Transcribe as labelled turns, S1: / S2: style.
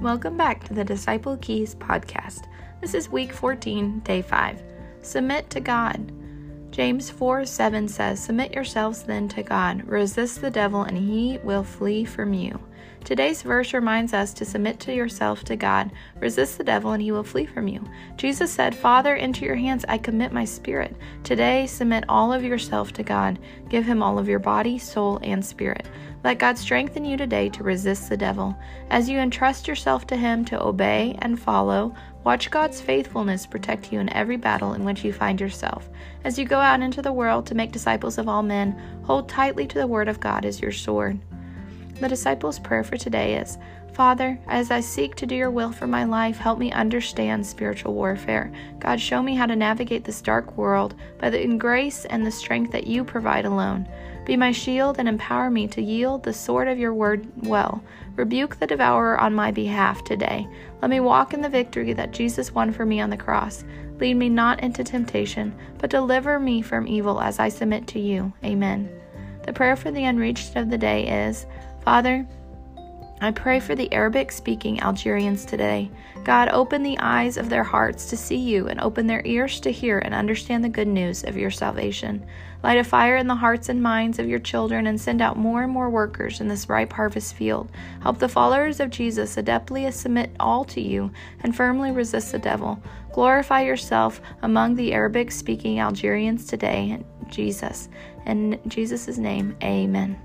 S1: Welcome back to the Disciple Keys podcast. This is week 14, day 5. Submit to God. James 4 7 says, Submit yourselves then to God, resist the devil, and he will flee from you. Today's verse reminds us to submit to yourself to God, resist the devil, and he will flee from you. Jesus said, Father, into your hands I commit my spirit. Today, submit all of yourself to God. Give him all of your body, soul, and spirit. Let God strengthen you today to resist the devil. As you entrust yourself to him to obey and follow, watch God's faithfulness protect you in every battle in which you find yourself. As you go out into the world to make disciples of all men, hold tightly to the word of God as your sword. The disciples' prayer for today is Father, as I seek to do your will for my life, help me understand spiritual warfare. God, show me how to navigate this dark world by the grace and the strength that you provide alone. Be my shield and empower me to yield the sword of your word well. Rebuke the devourer on my behalf today. Let me walk in the victory that Jesus won for me on the cross. Lead me not into temptation, but deliver me from evil as I submit to you. Amen. The prayer for the unreached of the day is Father, I pray for the Arabic speaking Algerians today. God, open the eyes of their hearts to see you and open their ears to hear and understand the good news of your salvation. Light a fire in the hearts and minds of your children and send out more and more workers in this ripe harvest field. Help the followers of Jesus adeptly submit all to you and firmly resist the devil. Glorify yourself among the Arabic speaking Algerians today, Jesus. In Jesus' name, amen.